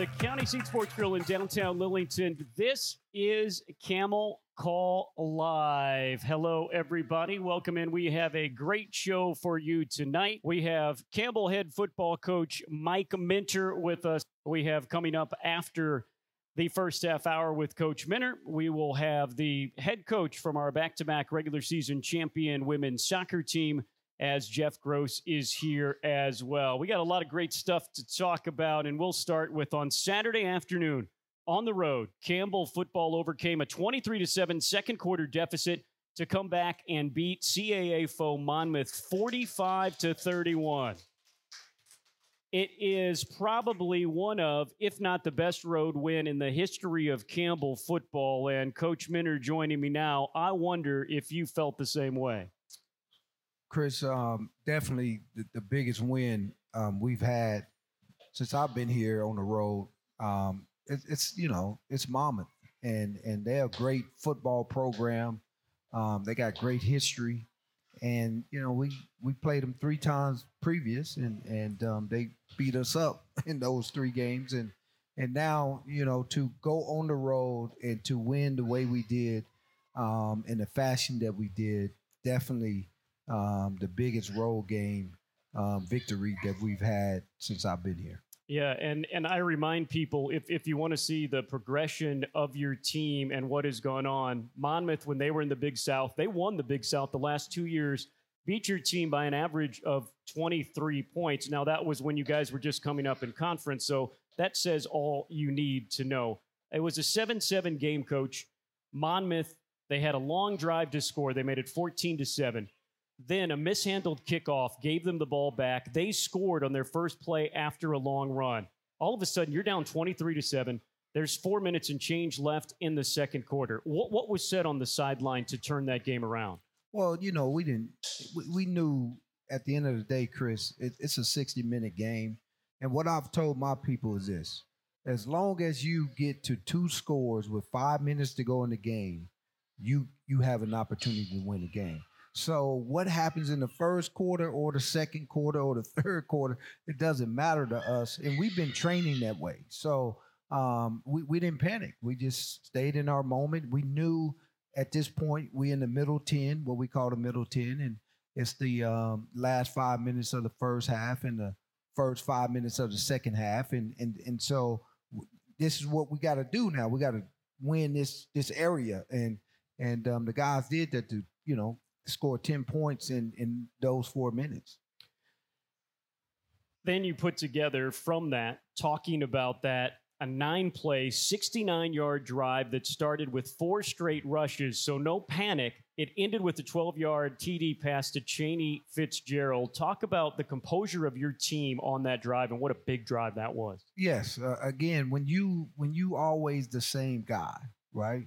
the County Seat Sports Grill in downtown Lillington. This is Camel Call Live. Hello, everybody. Welcome in. We have a great show for you tonight. We have Campbell head football coach Mike Minter with us. We have coming up after the first half hour with Coach Minter. We will have the head coach from our back to back regular season champion women's soccer team as Jeff Gross is here as well. We got a lot of great stuff to talk about, and we'll start with on Saturday afternoon on the road. Campbell football overcame a 23 to 7 second quarter deficit to come back and beat CAA foe Monmouth 45 to 31. It is probably one of, if not the best road win in the history of Campbell football. And Coach Minter joining me now. I wonder if you felt the same way. Chris, um, definitely the, the, biggest win um, we've had since I've been here on the road. Um, it, it's you know it's Monmouth, and and they're a great football program. Um, they got great history, and you know we we played them three times previous, and and um, they beat us up in those three games, and and now you know to go on the road and to win the way we did, um, in the fashion that we did, definitely um, the biggest road game um, victory that we've had since I've been here. Yeah, and and I remind people if if you want to see the progression of your team and what has gone on, Monmouth when they were in the Big South, they won the Big South the last two years, beat your team by an average of 23 points. Now that was when you guys were just coming up in conference, so that says all you need to know. It was a 7-7 game, coach. Monmouth, they had a long drive to score. They made it 14 to 7. Then a mishandled kickoff gave them the ball back. They scored on their first play after a long run. All of a sudden, you're down 23 to 7. There's four minutes and change left in the second quarter. What, what was said on the sideline to turn that game around? Well, you know, we didn't, we, we knew at the end of the day, Chris, it, it's a 60 minute game. And what I've told my people is this as long as you get to two scores with five minutes to go in the game, you you have an opportunity to win the game. So what happens in the first quarter or the second quarter or the third quarter, it doesn't matter to us. And we've been training that way. So um, we, we didn't panic. We just stayed in our moment. We knew at this point we in the middle 10, what we call the middle 10. And it's the um, last five minutes of the first half and the first five minutes of the second half. And and and so this is what we got to do now. We got to win this this area. And and um, the guys did that to, you know, score 10 points in, in those four minutes. Then you put together from that, talking about that, a nine play, 69 yard drive that started with four straight rushes. So no panic. It ended with a 12 yard TD pass to Cheney Fitzgerald. Talk about the composure of your team on that drive and what a big drive that was. Yes. Uh, again, when you when you always the same guy, right?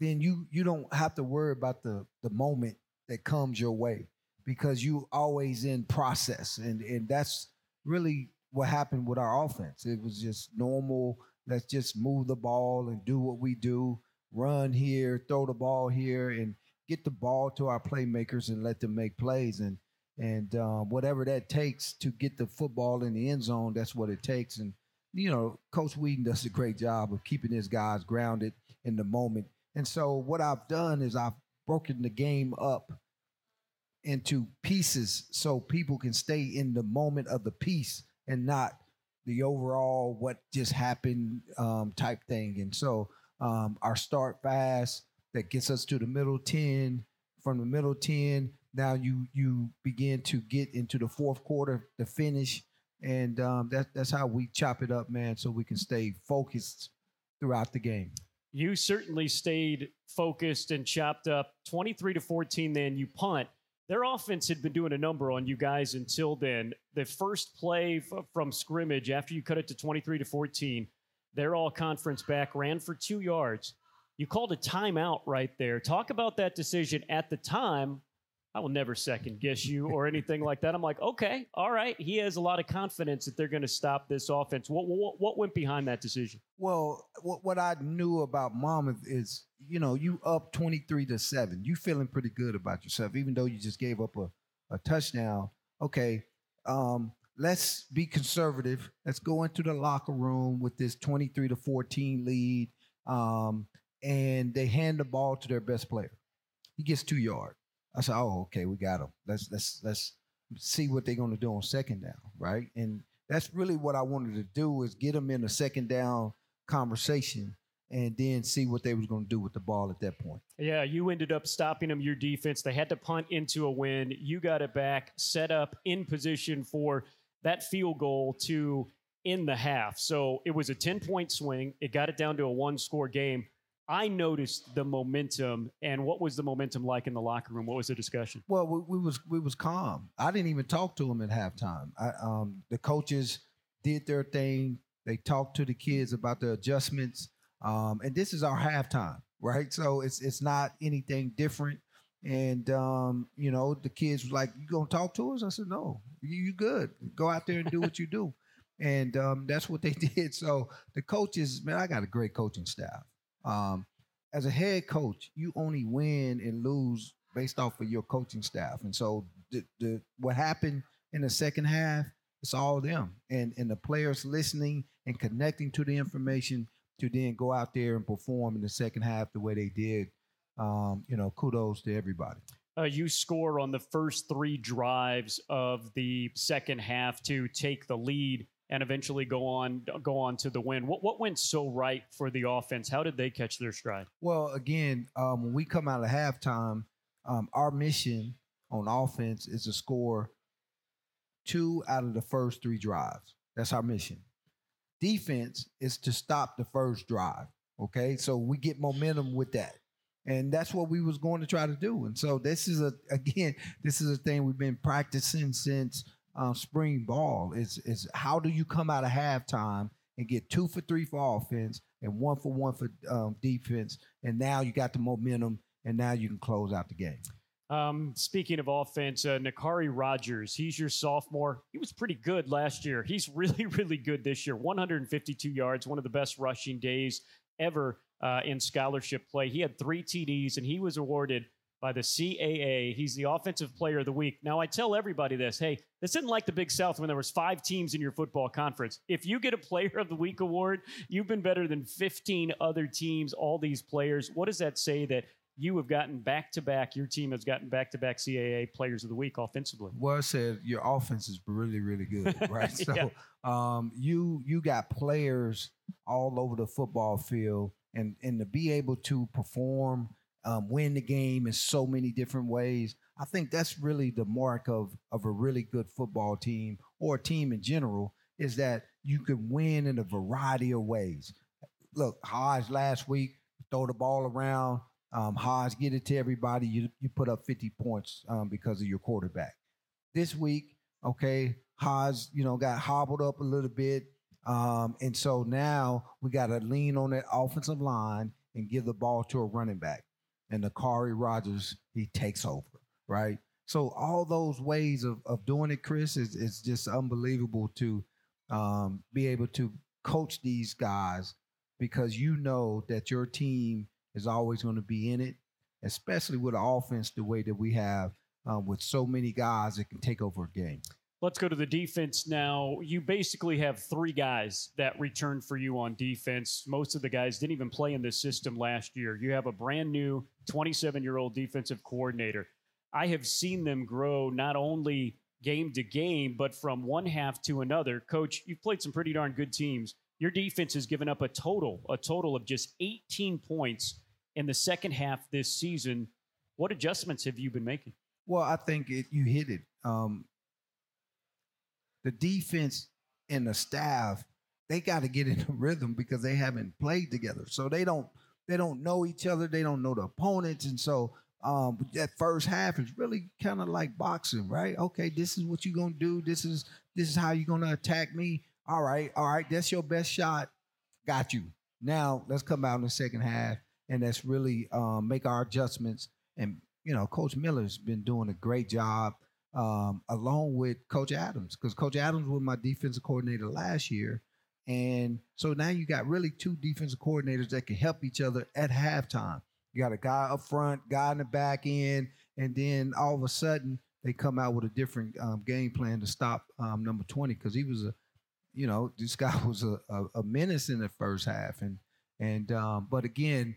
Then you you don't have to worry about the the moment that comes your way because you always in process. And and that's really what happened with our offense. It was just normal. Let's just move the ball and do what we do run here throw the ball here and get the ball to our playmakers and let them make plays. And and um, whatever that takes to get the football in the end zone that's what it takes. And you know coach Whedon does a great job of keeping his guys grounded in the moment. And so what i've done is i've broken the game up into pieces so people can stay in the moment of the piece and not the overall what just happened um, type thing. And so um, our start fast that gets us to the middle 10. From the middle 10, now you you begin to get into the fourth quarter, the finish. And um, that, that's how we chop it up, man, so we can stay focused throughout the game you certainly stayed focused and chopped up 23 to 14 then you punt. Their offense had been doing a number on you guys until then. The first play f- from scrimmage after you cut it to 23 to 14 their all conference back ran for two yards. You called a timeout right there. Talk about that decision at the time I will never second guess you or anything like that. I'm like, okay, all right. He has a lot of confidence that they're going to stop this offense. What, what, what went behind that decision? Well, what, what I knew about Monmouth is, you know, you up 23 to seven. You feeling pretty good about yourself, even though you just gave up a, a touchdown. Okay, um, let's be conservative. Let's go into the locker room with this 23 to 14 lead. Um, and they hand the ball to their best player. He gets two yards. I said, "Oh, okay, we got them. Let's let's let's see what they're going to do on second down, right?" And that's really what I wanted to do is get them in a second down conversation and then see what they was going to do with the ball at that point. Yeah, you ended up stopping them. Your defense, they had to punt into a win. You got it back, set up in position for that field goal to end the half. So it was a 10 point swing. It got it down to a one score game. I noticed the momentum, and what was the momentum like in the locker room? What was the discussion? Well, we, we was we was calm. I didn't even talk to them at halftime. I, um, the coaches did their thing. They talked to the kids about the adjustments, um, and this is our halftime, right? So it's it's not anything different. And um, you know, the kids was like, "You gonna talk to us?" I said, "No, you, you good. Go out there and do what you do." And um, that's what they did. So the coaches, man, I got a great coaching staff. Um, as a head coach, you only win and lose based off of your coaching staff. And so the, the what happened in the second half, it's all them and and the players listening and connecting to the information to then go out there and perform in the second half the way they did. Um, you know, kudos to everybody. Uh, you score on the first three drives of the second half to take the lead and eventually go on go on to the win. What what went so right for the offense? How did they catch their stride? Well, again, um, when we come out of halftime, um, our mission on offense is to score two out of the first three drives. That's our mission. Defense is to stop the first drive. Okay, so we get momentum with that, and that's what we was going to try to do. And so this is a again, this is a thing we've been practicing since um, spring ball. Is is how do you come out of halftime and get two for three for offense and one for one for um, defense, and now you got the momentum, and now you can close out the game. Um, speaking of offense, uh, Nakari Rogers, he's your sophomore. He was pretty good last year. He's really, really good this year. 152 yards, one of the best rushing days ever uh, in scholarship play. He had three TDs, and he was awarded by the CAA. He's the offensive player of the week. Now I tell everybody this, hey, this isn't like the Big South when there was five teams in your football conference. If you get a player of the week award, you've been better than 15 other teams, all these players. What does that say that you have gotten back to back, your team has gotten back to back CAA players of the week offensively? Well, I said your offense is really, really good, right? so Yeah. um, you you got players all over the football field, and and to be able to perform, um, win the game in so many different ways, I think that's really the mark of of a really good football team or a team in general is that you can win in a variety of ways. Look, Hodge last week throw the ball around. Um, Hodge get it to everybody. You you put up 50 points um, because of your quarterback. This week, okay, Hodge, you know, got hobbled up a little bit. Um, and so now we got to lean on that offensive line and give the ball to a running back. And Nakari Rogers, he takes over, right? So all those ways of, of doing it, Chris, is, is just unbelievable to um, be able to coach these guys because you know that your team is always going to be in it, especially with the offense the way that we have um, with so many guys that can take over a game. Let's go to the defense now. You basically have three guys that return for you on defense. Most of the guys didn't even play in this system last year. You have a brand new 27 year old defensive coordinator. I have seen them grow not only game to game, but from one half to another. Coach, you've played some pretty darn good teams. Your defense has given up a total, a total of just 18 points in the second half this season. What adjustments have you been making? Well, I think it, you hit it. Um, the defense and the staff, they got to get in a rhythm because they haven't played together. So they don't they don't know each other. They don't know the opponents, and so um, that first half is really kind of like boxing, right? Okay, this is what you're gonna do. This is this is how you're gonna attack me. All right, all right, that's your best shot. Got you. Now let's come out in the second half and let's really um, make our adjustments. And you know, Coach Miller's been doing a great job um, along with Coach Adams because Coach Adams was my defensive coordinator last year. And so now you got really two defensive coordinators that can help each other at halftime. You got a guy up front, guy in the back end, and then all of a sudden they come out with a different um, game plan to stop um, number 20 because he was a, you know, this guy was a, a, a, menace in the first half. And, and, um, but again,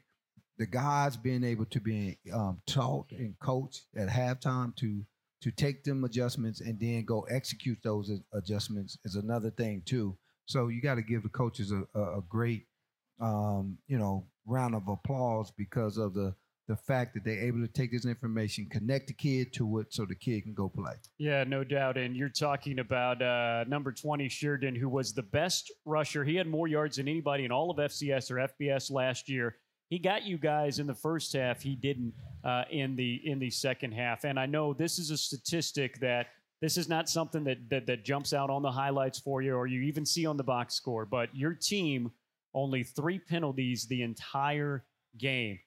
the guys being able to be um, taught and coached at halftime to, to take them adjustments and then go execute those adjustments is another thing too. So you got to give the coaches a, a, a great, um, you know, round of applause because of the the fact that they're able to take this information, connect the kid to it, so the kid can go play. Yeah, no doubt. And you're talking about uh, number 20 Shirden, who was the best rusher. He had more yards than anybody in all of FCS or FBS last year. He got you guys in the first half. He didn't uh, in the in the second half. And I know this is a statistic that this is not something that, that that jumps out on the highlights for you or you even see on the box score. But your team only three penalties the entire game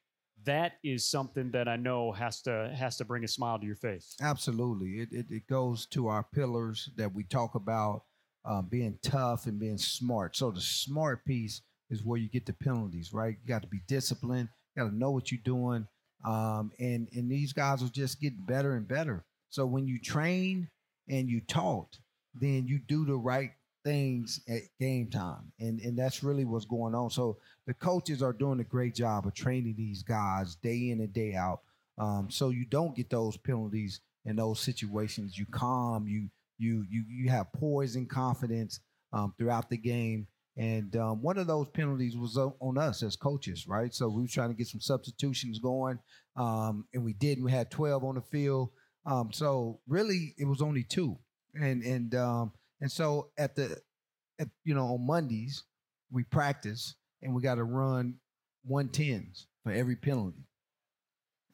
that is something that I know has to has to bring a smile to your face. Absolutely, it it, it goes to our pillars that we talk about um, being tough and being smart. So the smart piece is where you get the penalties, right? You got to be disciplined. You got to know what you're doing, um, and and these guys will just get better and better. So when you train and you taught, then you do the right things at game time. And and that's really what's going on. So the coaches are doing a great job of training these guys day in and day out. Um, so you don't get those penalties in those situations. You calm, you you you you have poise and confidence um, throughout the game. And um, one of those penalties was on us as coaches, right? So we were trying to get some substitutions going, um, and we did. We had 12 on the field. Um, so really, it was only two, and and um, and so at the, at, you know, on Mondays, we practice and we got to run 110s for every penalty.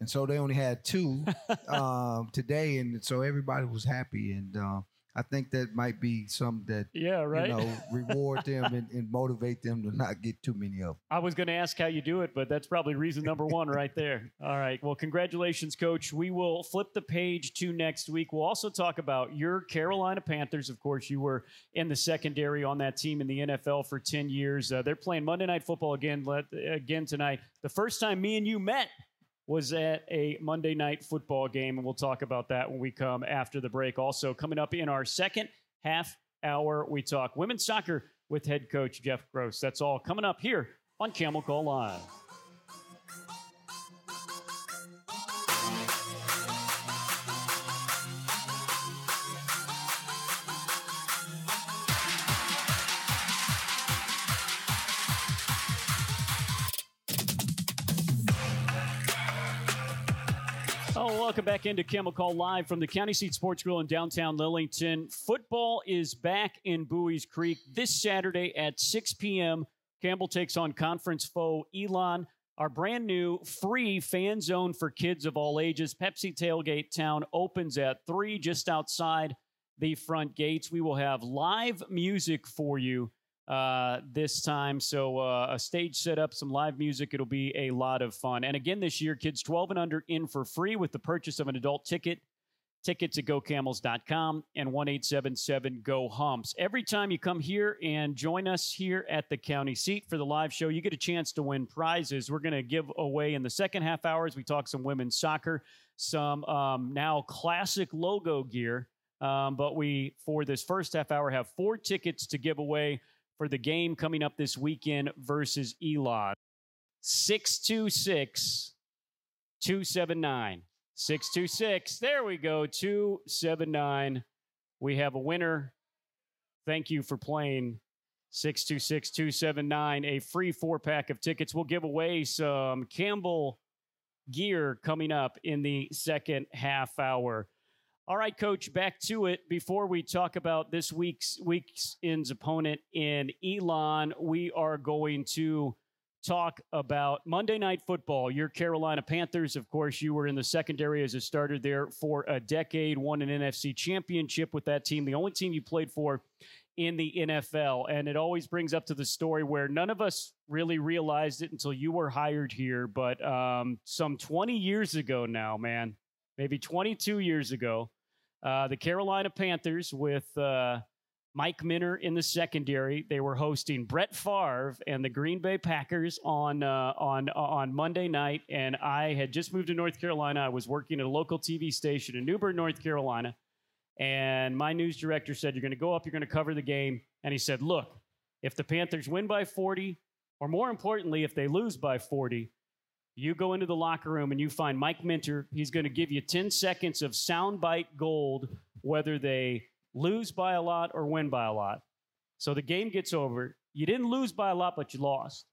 And so they only had two um, today. And so everybody was happy. And, uh, I think that might be some that yeah, right. You know, reward them and, and, motivate them to not get too many of them. I was going to ask how you do it, but that's probably reason number one right there. All right. Well, congratulations, Coach. We will flip the page to next week. We'll also talk about your Carolina Panthers. Of course, you were in the secondary on that team in the NFL for ten years. Uh, they're playing Monday Night Football again. Let, again tonight. The first time me and you met was at a Monday night football game, and we'll talk about that when we come after the break. Also, coming up in our second half hour, we talk women's soccer with head coach Jeff Gross. That's all coming up here on Camel Call Live. Welcome back into Camel Call Live from the County Seat Sports Grill in downtown Lillington. Football is back in Buies Creek this Saturday at 6 p.m. Campbell takes on conference foe Elon. Our brand new free fan zone for kids of all ages, Pepsi Tailgate Town, opens at 3 just outside the front gates. We will have live music for you uh, this time. So uh, a stage setup, some live music. It'll be a lot of fun. And again, this year, kids 12 and under in for free with the purchase of an adult ticket. Tickets at gocamels.com and 1877 Go Humps. Every time you come here and join us here at the county seat for the live show, you get a chance to win prizes. We're going to give away in the second half hours. We talk some women's soccer, some um, now classic logo gear. Um, but we, for this first half hour, have four tickets to give away for the game coming up this weekend versus Elon. 626 279. 626. There we go. 279. We have a winner. Thank you for playing 626 279. A free four pack of tickets. We'll give away some Campbell gear coming up in the second half hour. All right, coach, back to it. Before we talk about this week's week's ends opponent in Elon, we are going to talk about Monday Night Football. Your Carolina Panthers, of course, you were in the secondary as a starter there for a decade, won an NFC championship with that team, the only team you played for in the NFL. And it always brings up to the story where none of us really realized it until you were hired here. But um, some 20 years ago now, man, maybe 22 years ago, uh, the Carolina Panthers with uh, Mike Minter in the secondary. They were hosting Brett Favre and the Green Bay Packers on uh, on on Monday night, and I had just moved to North Carolina. I was working at a local TV station in New Bern, North Carolina, and my news director said, "You're going to go up. You're going to cover the game." And he said, "Look, if the Panthers win by 40, or more importantly, if they lose by 40." You go into the locker room and you find Mike Minter. He's going to give you 10 seconds of soundbite gold, whether they lose by a lot or win by a lot. So the game gets over. You didn't lose by a lot, but you lost.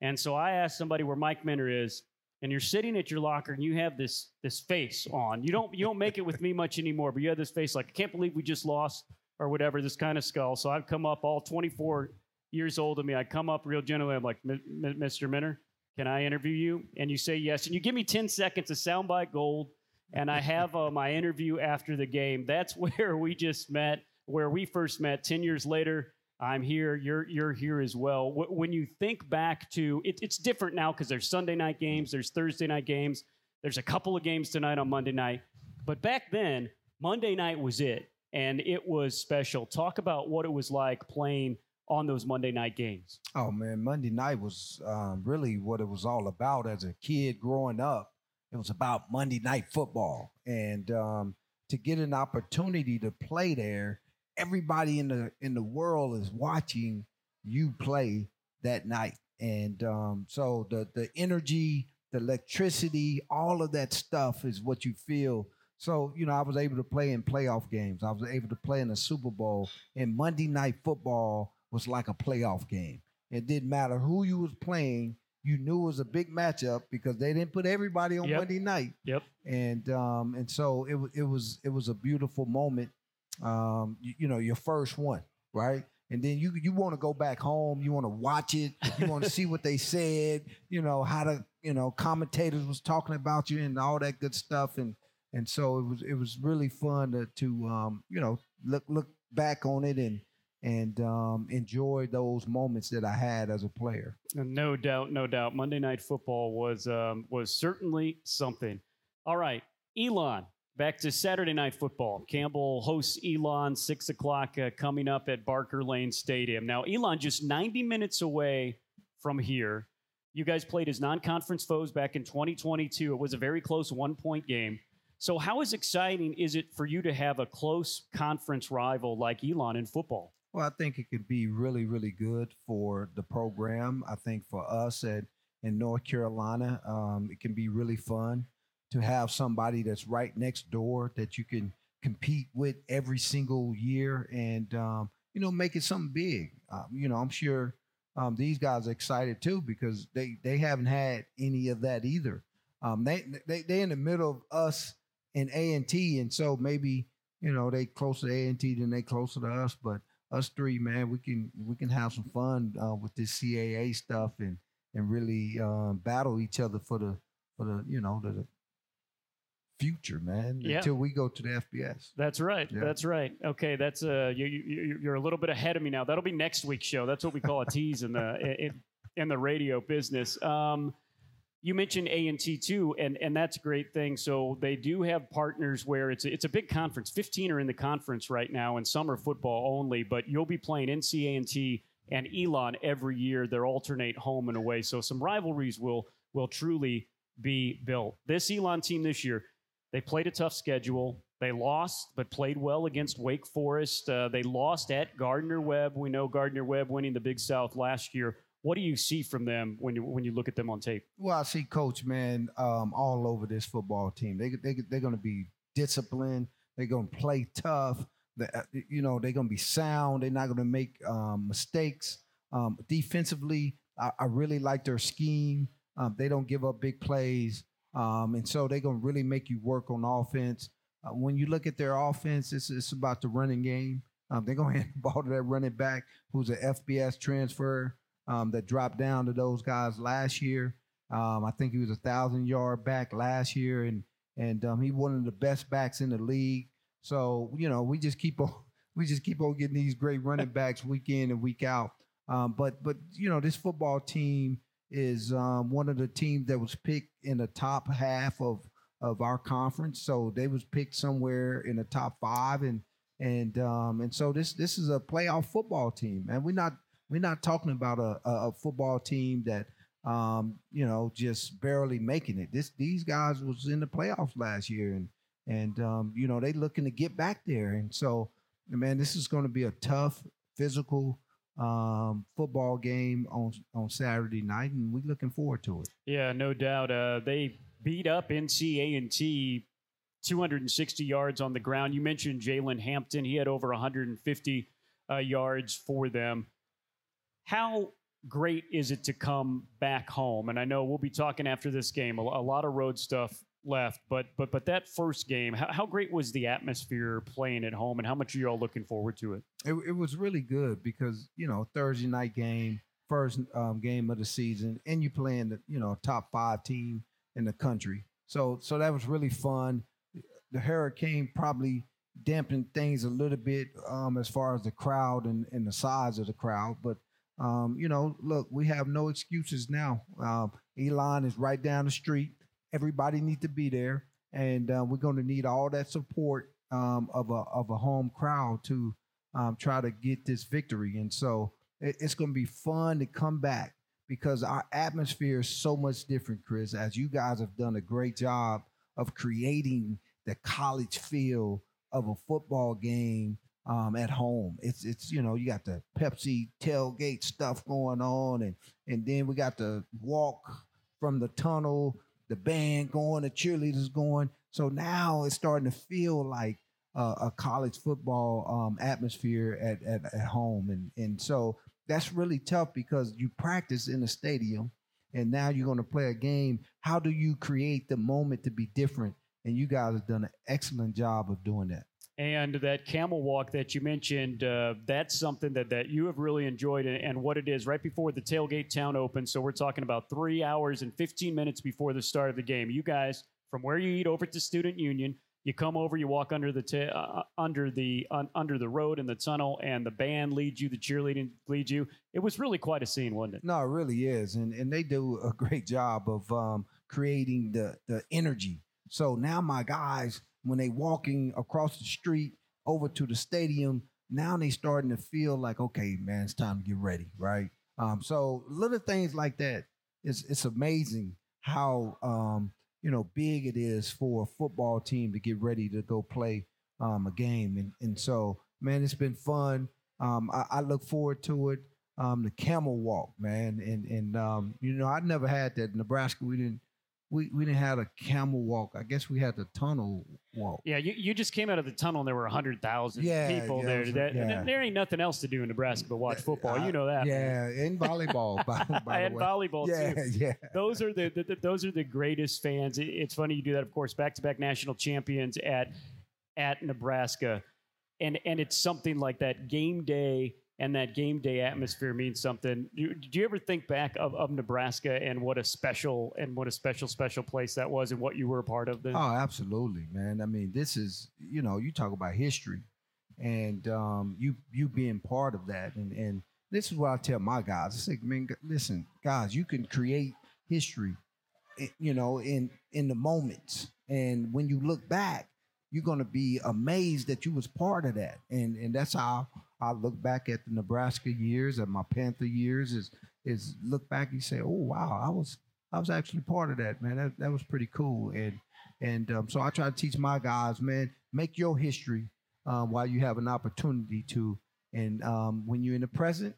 And so I asked somebody where Mike Minter is, and you're sitting at your locker and you have this this face on. You don't you don't make it with me much anymore, but you have this face like I can't believe we just lost or whatever, this kind of skull. So I've come up all 24 years old of me. I come up real gently. I'm like, Mr. Minter, can I interview you? And you say yes. And you give me 10 seconds of soundbite gold and I have uh, my interview after the game. That's where we just met, where we first met. Ten years later, I'm here. You're you're here as well. when you think back to it, it's different now because there's Sunday night games, there's Thursday night games, there's a couple of games tonight on Monday night. But back then, Monday night was it, and it was special. Talk about what it was like playing on those Monday night games. Oh man, Monday night was um, really what it was all about as a kid growing up it was about Monday Night Football, and um, to get an opportunity to play there, everybody in the in the world is watching you play that night, and um, so the the energy, the electricity, all of that stuff is what you feel. So you know, I was able to play in playoff games. I was able to play in the Super Bowl, and Monday Night Football was like a playoff game. It didn't matter who you was playing you knew it was a big matchup because they didn't put everybody on yep. Monday night. Yep. And um, and so it was it was it was a beautiful moment. Um, you, you know, your first one, right? And then you you want to go back home. You want to watch it. You want to see what they said. You know how the you know commentators was talking about you and all that good stuff. And and so it was it was really fun to to um, you know look look back on it and and um, enjoy those moments that I had as a player. No doubt, no doubt. Monday Night Football was um, was certainly something. All right, Elon. Back to Saturday Night Football. Campbell hosts Elon six o'clock uh, coming up at Barker Lane Stadium. Now, Elon just ninety minutes away from here. You guys played as non-conference foes back in 2022. It was a very close one-point game. So, how is exciting is it for you to have a close conference rival like Elon in football? Well, I think it could be really, really good for the program. I think for us at in North Carolina, um, it can be really fun to have somebody that's right next door that you can compete with every single year and um, you know make it something big. Um, you know, I'm sure um, these guys are excited too because they they haven't had any of that either. Um, they they they in the middle of us and A and T, and so maybe you know they closer to A and T than they closer to us, but us three, man, we can we can have some fun uh, with this CAA stuff and and really um, battle each other for the for the you know the, the future, man. Yeah. Until we go to the FBS. That's right. Yeah. That's right. Okay, that's uh, you, you you're a little bit ahead of me now. That'll be next week's show. That's what we call a tease in the in, in the radio business. Um, you mentioned A and T too, and and that's a great thing. So they do have partners where it's a, it's a big conference. Fifteen are in the conference right now, and some are football only. But you'll be playing NC A and T and Elon every year. They're alternate home and away, so some rivalries will will truly be built. This Elon team this year, they played a tough schedule. They lost, but played well against Wake Forest. Uh, they lost at Gardner Webb. We know Gardner Webb winning the Big South last year. What do you see from them when you when you look at them on tape? Well, I see Coach man um, all over this football team. They they they're going to be disciplined. They're going to play tough. They, uh, you know they're going to be sound. They're not going to make um, mistakes. Um, defensively, I, I, really like their scheme. Um, they don't give up big plays, um, and so they're going to really make you work on offense. Uh, when you look at their offense, it's, it's about the running game. Um, they're going to hand the ball to that running back who's an FBS transfer um, that dropped down to those guys last year. Um, I think he was a thousand yard back last year, and and um, he one of the best backs in the league. So you know, we just keep on we just keep on getting these great running backs week in and week out. Um, but but you know, this football team is um, one of the teams that was picked in the top half of of our conference. So they was picked somewhere in the top five, and and um, and so this this is a playoff football team, and we're not we're not talking about a, a, a football team that um, you know just barely making it. This these guys was in the playoffs last year, and and um, you know they looking to get back there, and so man, this is going to be a tough physical um, football game on on Saturday night, and we're looking forward to it. Yeah, no doubt. Uh, they beat up NC and T 260 yards on the ground. You mentioned Jalen Hampton; he had over 150 uh, yards for them. How great is it to come back home? And I know we'll be talking after this game a, a lot of road stuff left, but but but that first game, how, how, great was the atmosphere playing at home, and how much are you all looking forward to it? It, it was really good because you know Thursday night game, first um, game of the season, and you playing the you know top five team in the country, so so that was really fun. The hurricane probably dampened things a little bit um, as far as the crowd and, and the size of the crowd, but um, you know, look, we have no excuses now. Um, Elon is right down the street. Everybody needs to be there, and uh, we're going to need all that support um, of a of a home crowd to um, try to get this victory. And so it, it's going to be fun to come back because our atmosphere is so much different, Chris. As you guys have done a great job of creating the college feel of a football game um, at home. It's it's you know you got the Pepsi tailgate stuff going on, and and then we got the walk from the tunnel, the band going, the cheerleaders going. So now it's starting to feel like uh, a college football um, atmosphere at, at at home, and and so that's really tough because you practice in the stadium, and now you're going to play a game. How do you create the moment to be different? And you guys have done an excellent job of doing that. And that camel walk that you mentioned, uh, that's something that, that you have really enjoyed. And, and, what it is right before the tailgate town opens. So we're talking about three hours and 15 minutes before the start of the game. You guys, from where you eat over to Student Union, you come over, you walk under the ta- uh, uh under the un- under the road in the tunnel, and the band leads you, the cheerleading leads you. It was really quite a scene, wasn't it? No, it really is, and and they do a great job of um, creating the the energy. So now my guys when they walking across the street over to the stadium, now they starting to feel like, okay, man, it's time to get ready, right? Um, so little things like that, it's it's amazing how um, you know big it is for a football team to get ready to go play um, a game, and and so man, it's been fun. Um, I, I, look forward to it. Um, the camel walk, man, and and um, you know I never had that. In Nebraska, we didn't we, we didn't have a camel walk. I guess we had the tunnel walk. Yeah, you, you just came out of the tunnel and there were 100,000 yeah, people yeah, there. Was, that, yeah. There ain't nothing else to do in Nebraska but watch uh, football. you know that. Yeah, and volleyball. by, by and volleyball yeah, too. Yeah, Those are the, the, the, those are the greatest fans. It's funny you do that, of course, back to back national champions at at Nebraska. And and it's something like that game day and that game day atmosphere means something. Do, did you ever think back of, of Nebraska and what a special and what a special special place that was and what you were a part of? Then? Oh, absolutely, man. I mean, this is you know you talk about history, and um, you you being part of that, and and this is what I tell my guys. I say, man, listen, guys, you can create history, eh, you know, in in the moments, and when you look back, you're to be amazed that you was part of that, and and that's how I look back at the Nebraska years and my Panther years is is look back and say, oh wow, I was I was actually part of that, man. That that was pretty cool. And and um, so I try to teach my guys, man, make your history um, while you have an opportunity to. And um, when you're in the present,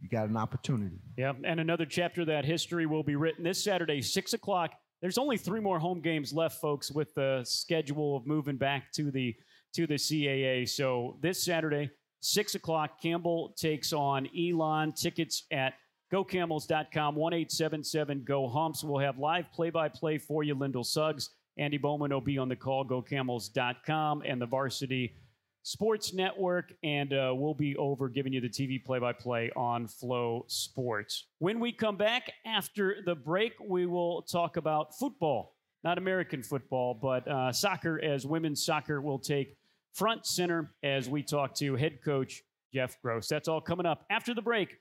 you got an opportunity. Yeah, and another chapter of that history will be written this Saturday, six o'clock. There's only three more home games left, folks, with the schedule of moving back to the to the CAA. So this Saturday, Six o'clock, Campbell takes on Elon. Tickets at gocamels.com, 1877 Go Humps. We'll have live play by play for you, Lyndall Suggs. Andy Bowman will be on the call, gocamels.com, and the Varsity Sports Network. And uh, we'll be over giving you the TV play by play on FloSports. When we come back after the break, we will talk about football. Not American football, but uh, soccer, as women's soccer will take front center as we talk to head coach Jeff Gross. That's all coming up after the break.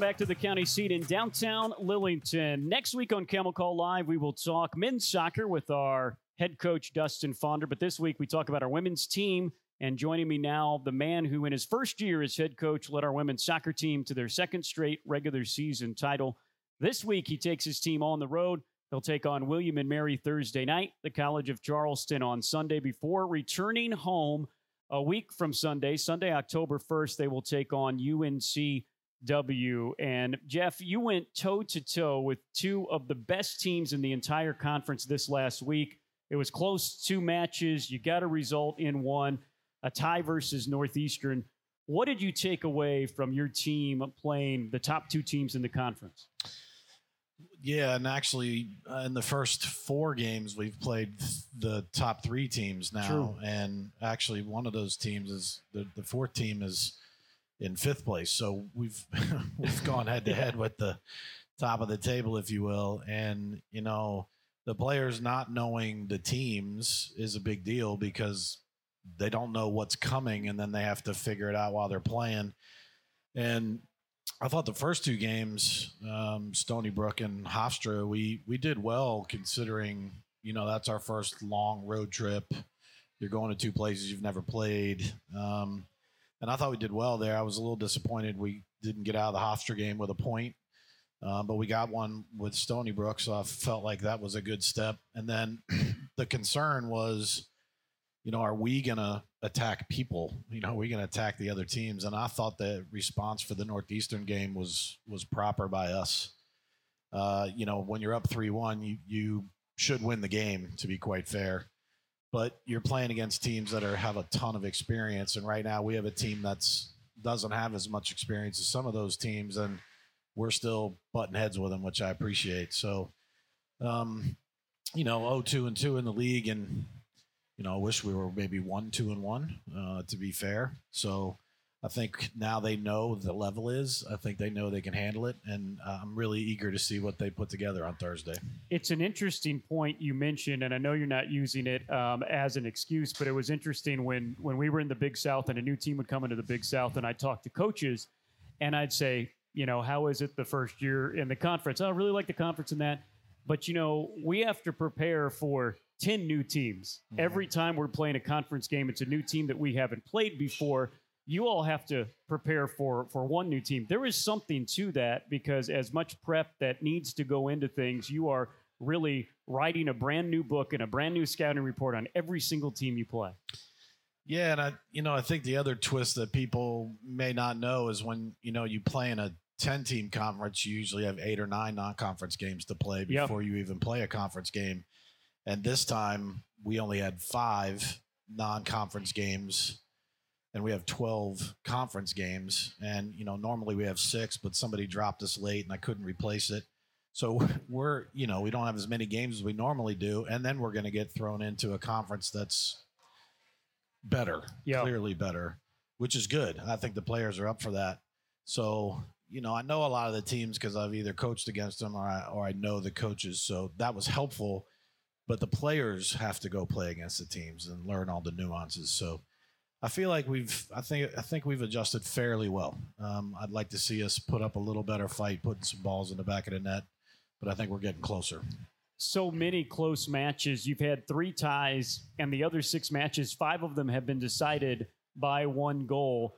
Welcome back to the county seat in downtown Lillington. Next week on Camel Call Live, we will talk men's soccer with our head coach, Dustin Fonder. But this week, we talk about our women's team. And joining me now, the man who, in his first year as head coach, led our women's soccer team to their second straight regular season title. This week, he takes his team on the road. He'll take on William and Mary Thursday night, the College of Charleston on Sunday before returning home a week from Sunday, Sunday, October 1st, they will take on UNCW. And Jeff, you went toe to toe with two of the best teams in the entire conference this last week. It was close, two matches. You got a result in one, a tie versus Northeastern. What did you take away from your team playing the top two teams in the conference? Yeah, and actually, uh, in the first four games, we've played the top three teams now, True. and actually, one of those teams is the, the fourth team is in fifth place. So we've we've gone head to head with the top of the table, if you will, and you know the players not knowing the teams is a big deal because they don't know what's coming, and then they have to figure it out while they're playing. And I thought the first two games, um, Stony Brook and Hofstra, we we did well considering you know that's our first long road trip. You're going to two places you've never played, um, and I thought we did well there. I was a little disappointed we didn't get out of the Hofstra game with a point, uh, but we got one with Stony Brook, so I felt like that was a good step. And then the concern was, you know, are we gonna attack people? You know, are we gonna attack the other teams? And I thought the response for the Northeastern game was was proper by us. Uh, you know, when you're up three one, you you should win the game to be quite fair. But you're playing against teams that are have a ton of experience, and right now we have a team that's doesn't have as much experience as some of those teams, and we're still butting heads with them, which I appreciate. So, um, you know, 0-2 and two in the league, and you know, I wish we were maybe one, two, and one. Uh, to be fair, so I think now they know the level is. I think they know they can handle it, and uh, I'm really eager to see what they put together on Thursday. It's an interesting point you mentioned, and I know you're not using it um, as an excuse, but it was interesting when when we were in the Big South and a new team would come into the Big South, and I'd talk to coaches, and I'd say, you know, how is it the first year in the conference? Oh, I really like the conference in that, but you know, we have to prepare for 10 new teams. Mhm. Every time we're playing a conference game, it's a new team that we haven't played before. You all have to prepare for for one new team. There is something to that because as much prep that needs to go into things, you are really writing a brand new book and a brand new scouting report on every single team you play. Yeah, and I, you know, I think the other twist that people may not know is when you know you play in a ten-team conference, you usually have eight or nine non-conference games to play Yep. before you even play a conference game. And this time, we only had five non-conference games, and we have twelve conference games. And you know, normally we have six, but somebody dropped us late, and I couldn't replace it. So we're, you know, we don't have as many games as we normally do, and then we're going to get thrown into a conference that's better, Yeah. clearly better, which is good. I think the players are up for that. So, you know, I know a lot of the teams because I've either coached against them or I, or I know the coaches. So that was helpful. But the players have to go play against the teams and learn all the nuances. So I feel like we've, I think, I think we've adjusted fairly well. Um, I'd like to see us put up a little better fight, putting some balls in the back of the net, but I think we're getting closer. so many close matches. You've had three ties, and the other six matches, five of them have been decided by one goal.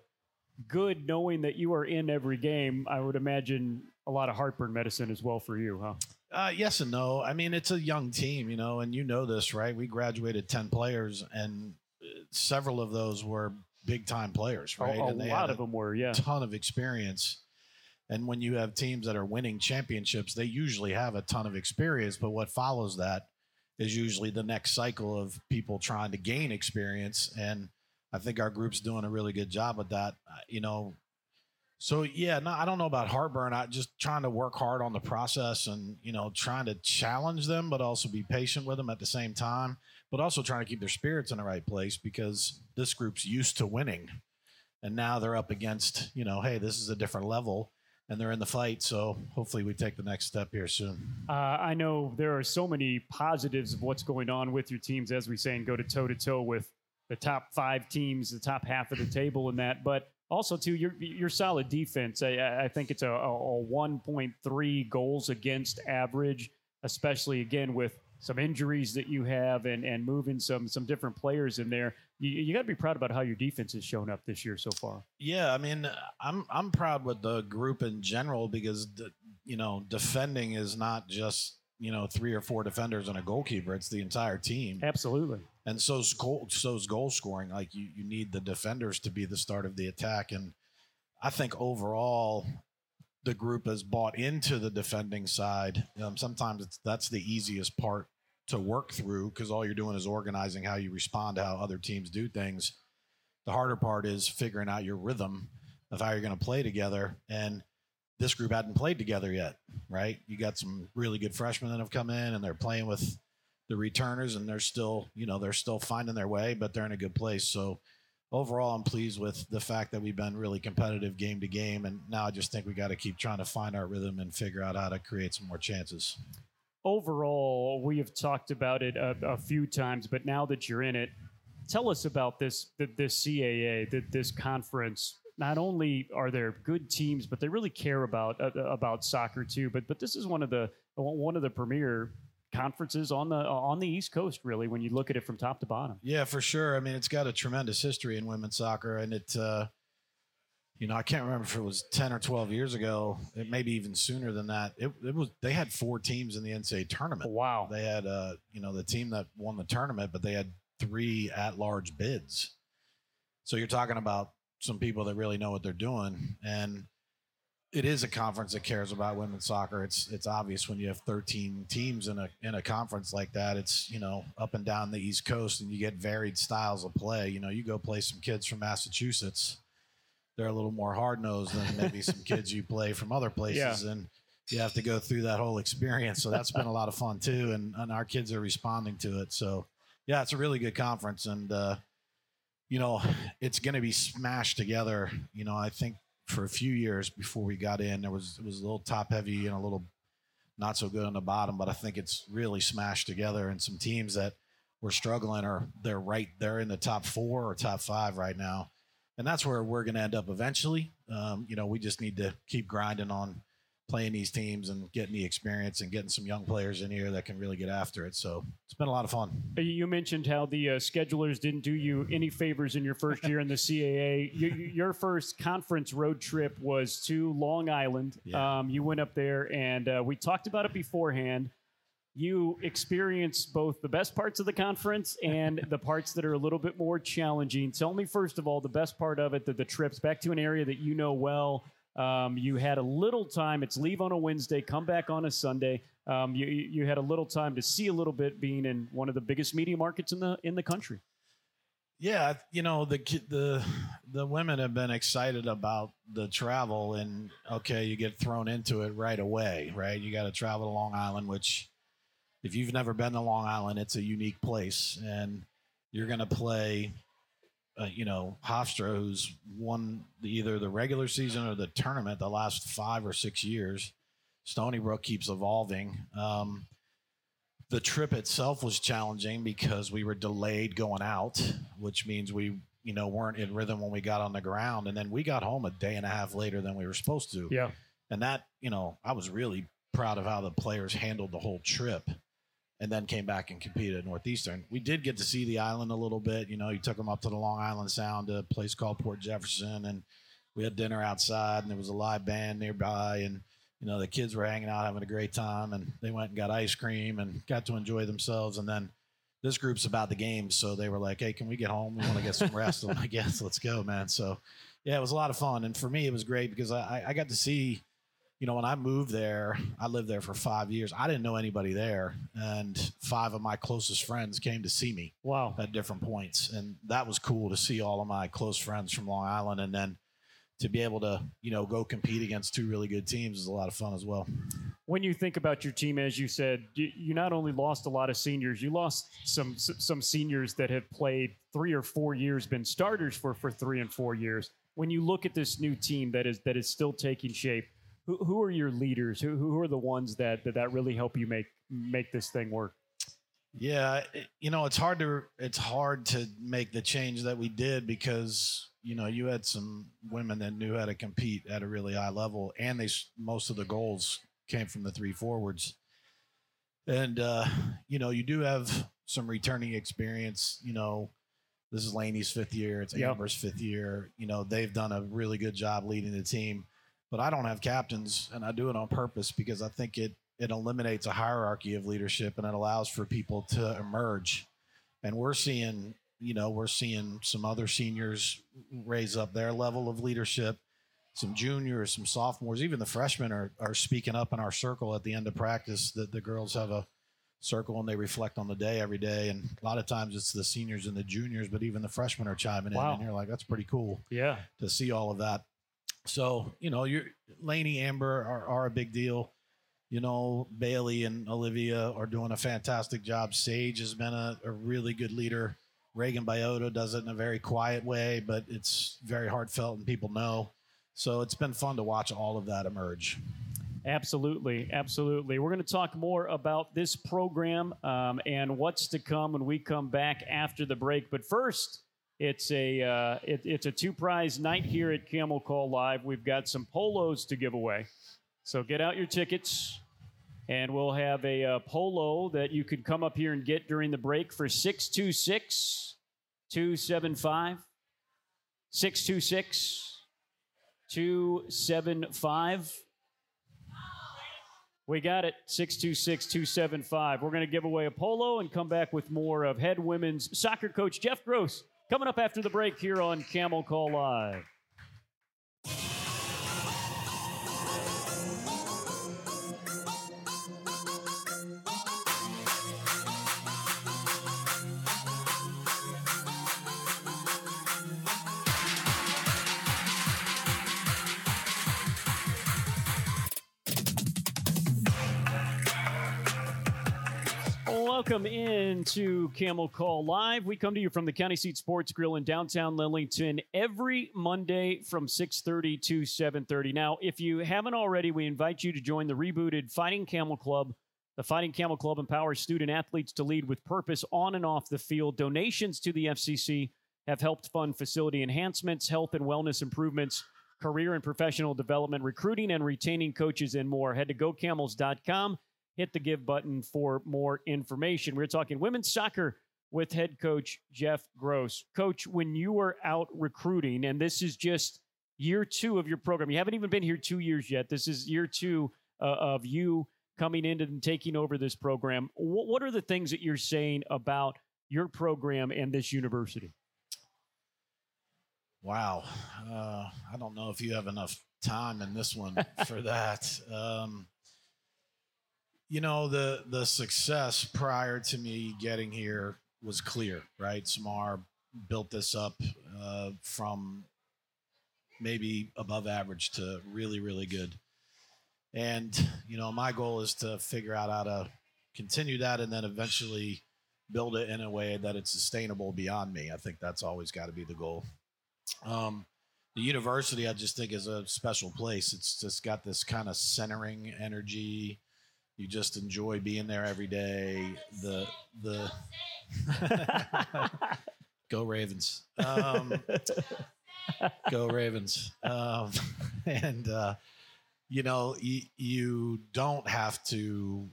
Good knowing that you are in every game. I would imagine a lot of heartburn medicine as well for you, huh? Uh, yes and no. I mean, it's a young team, you know, and you know this, right? We graduated 10 players, and several of those were big time players, right? a, a and they lot of them were, yeah. ton of experience. And when you have teams that are winning championships, they usually have a ton of experience. But what follows that is usually the next cycle of people trying to gain experience. And I think our group's doing a really good job with that. Uh, You know, so yeah, no, I don't know about heartburn. I just trying to work hard on the process and you know trying to challenge them, but also be patient with them at the same time. But also trying to keep their spirits in the right place because this group's used to winning, and now they're up against you know, hey, this is a different level, and they're in the fight. So hopefully we take the next step here soon. Uh, I know there are so many positives of what's going on with your teams, as we say, and go to toe to toe with the top five teams, the top half of the table, and that. But Also, too, your your solid defense. I, I think it's a, a 1.3 goals against average, especially again with some injuries that you have and, and moving some some different players in there. You, you got to be proud about how your defense has shown up this year so far. Yeah, I mean, I'm I'm proud with the group in general because the, you know defending is not just you know three or four defenders and a goalkeeper; it's the entire team. Absolutely. And so's goal so's goal scoring. Like you you need the defenders to be the start of the attack, and I think overall the group has bought into the defending side. Um, sometimes it's that's the easiest part to work through because all you're doing is organizing how you respond to how other teams do things. The harder part is figuring out your rhythm of how you're going to play together. And this group hadn't played together yet, right? You got some really good freshmen that have come in and they're playing with the returners and they're still, you know, they're still finding their way, but they're in a good place. So overall, I'm pleased with the fact that we've been really competitive game to game. And now I just think we got to keep trying to find our rhythm and figure out how to create some more chances overall, we have talked about it a, a, few times, but now that you're in it, tell us about this this CAA, this conference. Not only are there good teams, but they really care about uh, about soccer too. But but this is one of the one of the premier conferences on the on the East Coast. Really, when you look at it from top to bottom. Yeah, for sure. I mean, it's got a tremendous history in women's soccer, and it. Uh, you know, I can't remember if it was 10 or 12 years ago, it maybe even sooner than that. It, it was, they had four teams in the NCAA tournament. Wow. They had, uh, you know, the team that won the tournament, but they had three at large bids. So you're talking about some people that really know what they're doing. And it is a conference that cares about women's soccer. It's, it's obvious when you have 13 teams in a, in a conference like that, it's, you know, up and down the East coast and you get varied styles of play. You know, you go play some kids from Massachusetts they're a little more hard nosed than maybe some kids you play from other places, yeah. and you have to go through that whole experience. So that's been a lot of fun too, and, and our kids are responding to it. So yeah, it's a really good conference, and uh, you know it's going to be smashed together. You know, I think for a few years before we got in, there was it was a little top heavy and a little not so good on the bottom, but I think it's really smashed together, and some teams that were struggling are they're right they're in the top four or top five right now and that's where we're going to end up eventually. Um, you know, we just need to keep grinding on playing these teams and getting the experience and getting some young players in here that can really get after it. So it's been a lot of fun. You mentioned how the uh, schedulers didn't do you any favors in your first year in the CAA. You, your first conference road trip was to Long Island. Yeah. Um, you went up there, and uh, we talked about it beforehand you experience both the best parts of the conference and the parts that are a little bit more challenging. Tell me, first of all, the best part of it, the, the trips back to an area that you know well. Um, you had a little time. It's leave on a Wednesday, come back on a Sunday. Um, you, you had a little time to see a little bit being in one of the biggest media markets in the in the country. Yeah, you know the the the women have been excited about the travel, and okay, you get thrown into it right away, right? You got to travel to Long Island, which if you've never been to Long Island, it's a unique place, and you're going to play, uh, you know, Hofstra, who's won the, either the regular season or the tournament the last five or six years. Stony Brook keeps evolving. Um, the trip itself was challenging because we were delayed going out, which means we, you know, weren't in rhythm when we got on the ground, and then we got home a day and a half later than we were supposed to. Yeah, and that, you know, I was really proud of how the players handled the whole trip and then came back and competed at Northeastern. We did get to see the island a little bit. You know, you took them up to the Long Island Sound, a place called Port Jefferson, and we had dinner outside, and there was a live band nearby, and you know the kids were hanging out, having a great time, and they went and got ice cream and got to enjoy themselves. And then this group's about the games, so they were like, "Hey, can we get home? We want to get some rest." Like, "Yes, let's go, man." So yeah, it was a lot of fun, and for me, it was great because I, I got to see you know, when I moved there, I lived there for five years. I didn't know anybody there, and five of my closest friends came to see me. Wow! At different points, and that was cool to see all of my close friends from Long Island, and then to be able to, you know, go compete against two really good teams is a lot of fun as well. When you think about your team, as you said, you, you not only lost a lot of seniors, you lost some some seniors that have played three or four years, been starters for for three and four years. When you look at this new team that is that is still taking shape who, who are your leaders? Who, who are the ones that, that that really help you make make this thing work? Yeah, you know, it's hard to it's hard to make the change that we did because you know, you had some women that knew how to compete at a really high level, and they most of the goals came from the three forwards. And uh, you know, you do have some returning experience. You know, this is Laney's fifth year. It's Yep. Amber's fifth year. You know, they've done a really good job leading the team. But I don't have captains, and I do it on purpose because I think it it eliminates a hierarchy of leadership and it allows for people to emerge. And we're seeing, you know, we're seeing some other seniors raise up their level of leadership. Some juniors, some sophomores, even the freshmen are are speaking up in our circle at the end of practice. That the girls have a circle and they reflect on the day every day. And a lot of times it's the seniors and the juniors, but even the freshmen are chiming Wow. in. And you're like, that's pretty cool Yeah. to see all of that. So, you know, you're Laney Amber are, are a big deal. You know, Bailey and Olivia are doing a fantastic job. Sage has been a, a really good leader. Reagan Biota does it in a very quiet way, but it's very heartfelt and people know. So it's been fun to watch all of that emerge. Absolutely, absolutely. We're going to talk more about this program um, and what's to come when we come back after the break. But first, it's a uh, it, it's a two prize night here at Camel Call Live. We've got some polos to give away, so get out your tickets, and we'll have a uh, polo that you could come up here and get during the break for 626 275 626 275. We got it. 626 275. We're going to give away a polo and come back with more of head women's soccer coach Jeff Gross coming up after the break here on Camel Call Live. Welcome into Camel Call Live. We come to you from the County Seat Sports Grill in downtown Lillington every Monday from 6:30 to 7:30. Now, if you haven't already, we invite you to join the rebooted Fighting Camel Club. The Fighting Camel Club empowers student athletes to lead with purpose on and off the field. Donations to the FCC have helped fund facility enhancements, health and wellness improvements, career and professional development, recruiting and retaining coaches, and more. Head to gocamels.com hit the give button for more information. We're talking women's soccer with head coach Jeff Gross. Coach, when you were out recruiting, and this is just year two of your program, you haven't even been here two years yet. This is year two uh, of you coming in and taking over this program. What, what are the things that you're saying about your program and this university? Wow. Uh, I don't know if you have enough time in this one for that. Um, you know, the the success prior to me getting here was clear, right? Samar built this up uh, from maybe above average to really, really good. And, you know, my goal is to figure out how to continue that and then eventually build it in a way that it's sustainable beyond me. I think that's always got to be the goal. Um, the university, I just think, is a special place. It's just got this kind of centering energy. You just enjoy being there every day. The the go Ravens, um, go Ravens, um, and uh, you know you, you don't have to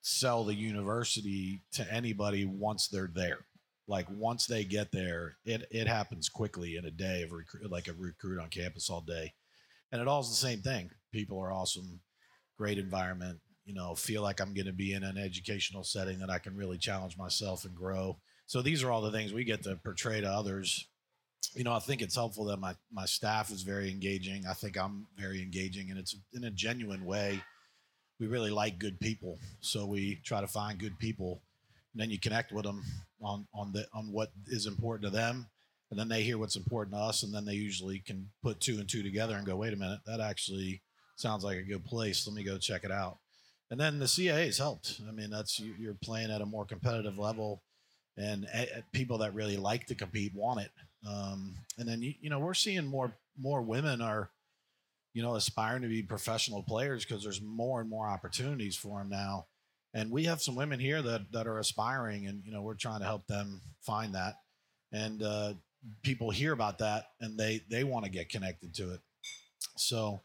sell the university to anybody once they're there like once they get there, it it happens quickly in a day of recruit, like a recruit on campus all day, and it all's the same thing. People are awesome, great environment. You know, feel like I'm going to be in an educational setting that I can really challenge myself and grow. So these are all the things we get to portray to others. You know, I think it's helpful that my my staff is very engaging. I think I'm very engaging, and it's in a genuine way. We really like good people, so we try to find good people and then you connect with them on on the on what is important to them and then they hear what's important to us and then they usually can put two and two together and go wait a minute that actually sounds like a good place let me go check it out and then the CAA has helped. I mean that's you- you're playing at a more competitive level and eh, eh, people that really like to compete want it. Um, and then you, you know we're seeing more more women are you know aspiring to be professional players because there's more and more opportunities for them now. And we have some women here that that are aspiring and you know we're trying to help them find that. And uh, people hear about that and they they want to get connected to it. So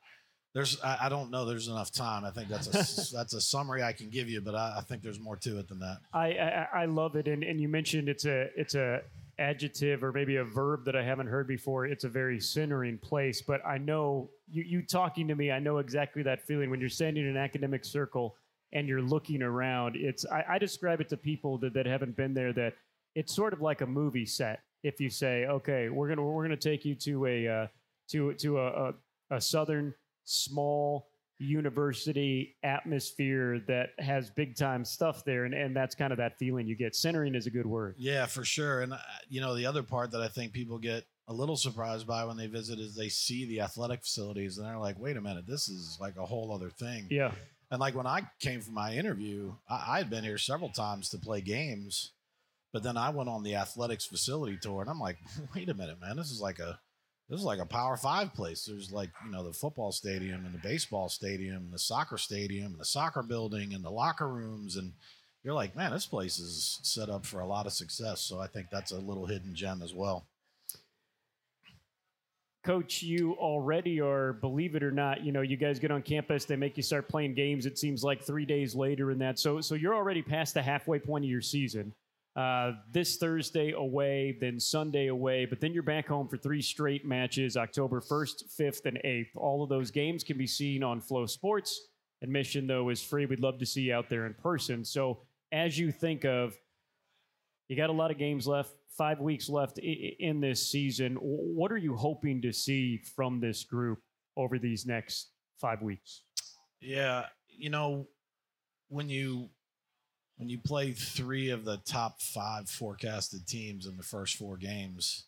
there's I, I don't know there's enough time. I think that's a that's a summary I can give you, but I, I think there's more to it than that. I, I I love it, and and you mentioned it's a it's a adjective or maybe a verb that I haven't heard before. It's a very centering place, but I know you you talking to me. I know exactly that feeling when you're standing in an academic circle and you're looking around. It's I, I describe it to people that, that haven't been there that it's sort of like a movie set. If you say, okay, we're gonna we're gonna take you to a uh, to to a, a, a southern small university atmosphere that has big time stuff there and, and that's kind of that feeling you get centering is a good word Yeah, for sure. And uh, you know, the other part that I think people get a little surprised by when they visit is they see the athletic facilities and they're like, "Wait a minute, this is like a whole other thing." yeah And like when I came for my interview, I, I had been here several times to play games, but then I went on the athletics facility tour, and I'm like, "Wait a minute, man, this is like a this is like a Power Five place. There's like you know the football stadium and the baseball stadium, and the soccer stadium, and the soccer building, and the locker rooms, and you're like, man, this place is set up for a lot of success. So I think that's a little hidden gem as well. coach you already are believe it or not you know you guys get on campus they make you start playing games it seems like three days later and that so so you're already past the halfway point of your season uh, this thursday away then sunday away but then you're back home for three straight matches october 1st 5th and 8th all of those games can be seen on FloSports admission though is free we'd love to see you out there in person so as you think of you got a lot of games left, five weeks left in this season. What are you hoping to see from this group over these next five weeks? Yeah, you know, when you when you play three of the top five forecasted teams in the first four games,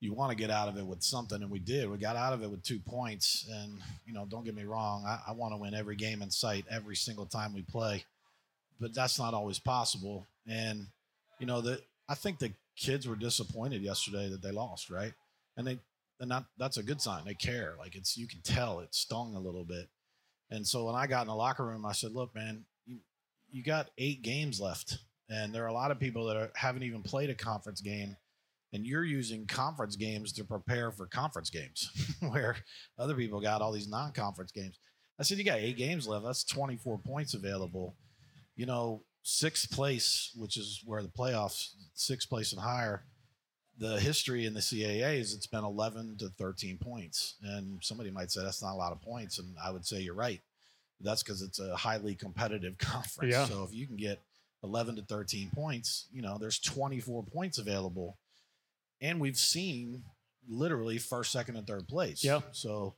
you want to get out of it with something, and we did. We got out of it with two points, and you know, don't get me wrong, I, I want to win every game in sight every single time we play, but that's not always possible. And you know that I think the kids were disappointed yesterday that they lost, right? And they and that that's a good sign. They care. Like it's you can tell it stung a little bit. And so when I got in the locker room, I said, "Look, man, you, got eight games left, and there are a lot of people that are, haven't even played a conference game, and you're using conference games to prepare for conference games, where other people got all these non-conference games." I said, "You got eight games left. That's 24 points available. You know, sixth place, which is where the playoffs, sixth place and higher." the history in the CAA is it's been 11 to 13 points. And somebody might say that's not a lot of points. And I would say you're right. That's because it's a highly competitive conference. Yeah. So if you can get 11 to 13 points, you know, there's 24 points available. And we've seen literally first, second, and third place. Yeah. So,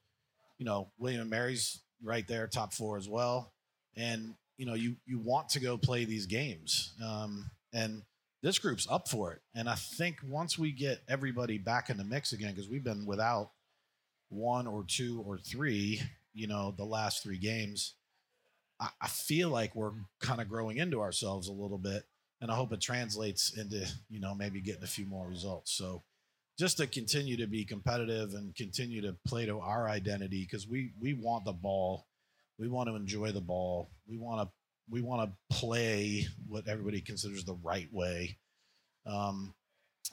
you know, William and Mary's right there, top four as well. And, you know, you, you want to go play these games. Um, and, this group's up for it. And I think once we get everybody back in the mix again, because we've been without one or two or three, you know, the last three games, I, I feel like we're kind of growing into ourselves a little bit. And I hope it translates into, you know, maybe getting a few more results. So just to continue to be competitive and continue to play to our identity, because we we want the ball. We want to enjoy the ball. We want to we want to play what everybody considers the right way um,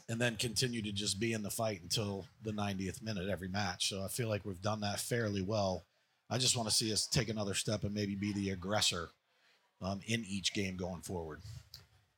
and then continue to just be in the fight until the 90th minute every match so i feel like we've done that fairly well i just want to see us take another step and maybe be the aggressor um, in each game going forward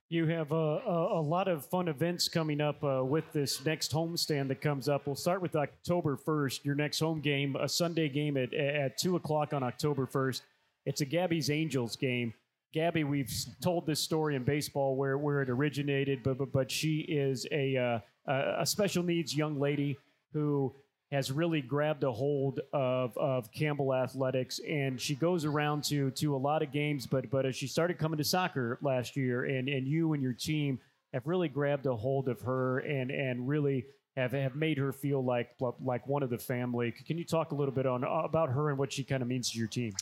You have a, a, a lot of fun events coming up uh, with this next homestand that comes up. We'll start with October 1st, your next home game, a Sunday game at, at 2 o'clock on October 1st. It's a Gabby's Angels game. Gabby, we've told this story in baseball where, where it originated, but, but, but she is a, uh, a a special needs young lady who has really grabbed a hold of, of Campbell athletics, and she goes around to to a lot of games. But but as she started coming to soccer last year, and and you and your team have really grabbed a hold of her and and really have have made her feel like like one of the family. Can you talk a little bit on about her and what she kind of means to your team?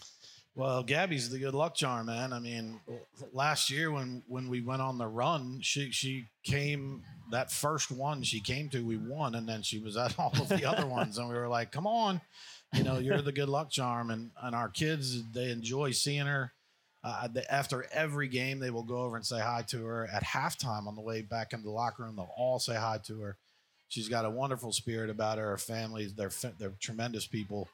Well, Gabby's the good luck charm, man. I mean, last year when when we went on the run, she she came that first one she came to, we won, and then she was at all of the other ones, and we were like, "Come on, you know, you're the good luck charm." And and our kids they enjoy seeing her. Uh, they, after every game, they will go over and say hi to her. At halftime, on the way back into the locker room, they'll all say hi to her. she's got a wonderful spirit about her. Her family, they're they're tremendous people,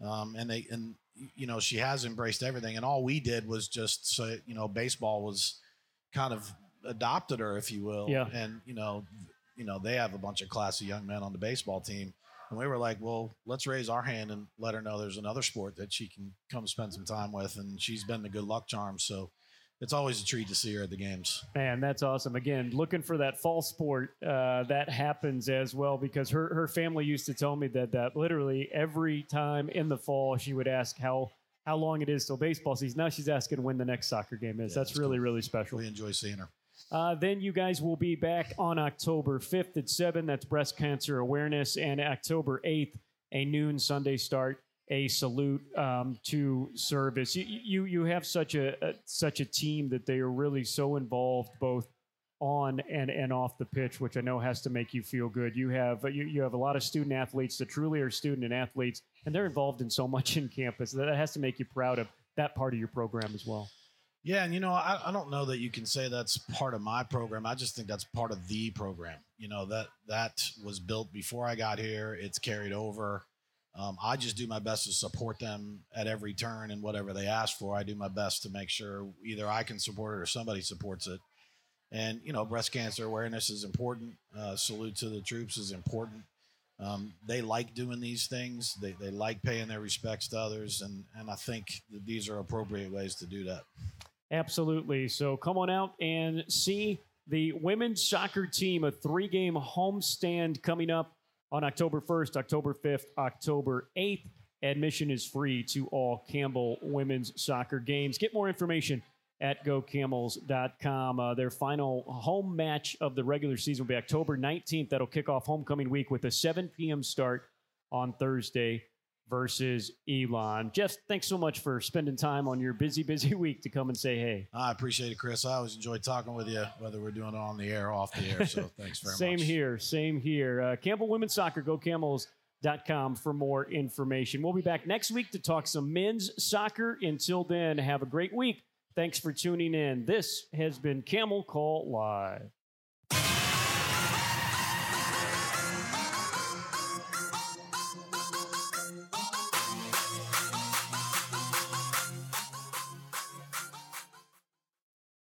um, and they and you know she has embraced everything. And all we did was just say, you know, baseball was kind of adopted her, if you will. Yeah. And you know, you know, they have a bunch of classy young men on the baseball team. And we were like, well, let's raise our hand and let her know there's another sport that she can come spend some time with. And she's been the good luck charm. So it's always a treat to see her at the games. Man, that's awesome. Again, looking for that fall sport uh, that happens as well because her, her family used to tell me that that literally every time in the fall she would ask how how long it is till baseball season. Now she's asking when the next soccer game is. Yeah, that's that's really cool. really special. We enjoy seeing her. Uh, then you guys will be back on October 5th at 7. That's breast cancer awareness. And October 8th, a noon Sunday start, a salute um, to service. You, you, you have such a, a, such a team that they are really so involved both on and, and off the pitch, which I know has to make you feel good. You have you, you have a lot of student athletes that truly are student and athletes, and they're involved in so much in campus. That has to make you proud of that part of your program as well. Yeah, and you know, I, I don't know that you can say that's part of my program. I just think that's part of the program. You know that that was built before I got here. It's carried over. Um, I just do my best to support them at every turn and whatever they ask for. I do my best to make sure either I can support it or somebody supports it. And you know, breast cancer awareness is important. Uh, salute to the troops is important. Um, they like doing these things. They, they like paying their respects to others, and and I think that these are appropriate ways to do that. Absolutely. So come on out and see the women's soccer team, a three game homestand coming up on October 1st, October 5th, October 8th. Admission is free to all Campbell women's soccer games. Get more information at gocamels.com. Uh, their final home match of the regular season will be October 19th. That'll kick off homecoming week with a 7 p.m. start on Thursday versus Elon. Jeff, thanks so much for spending time on your busy, busy week to come and say hey. I appreciate it, Chris. I always enjoy talking with you, whether we're doing it on the air or off the air. So thanks very same much. Same here, same here. Uh, Campbell Women's Soccer, go Camels.com for more information. We'll be back next week to talk some men's soccer. Until then, have a great week. Thanks for tuning in. This has been Camel Call Live.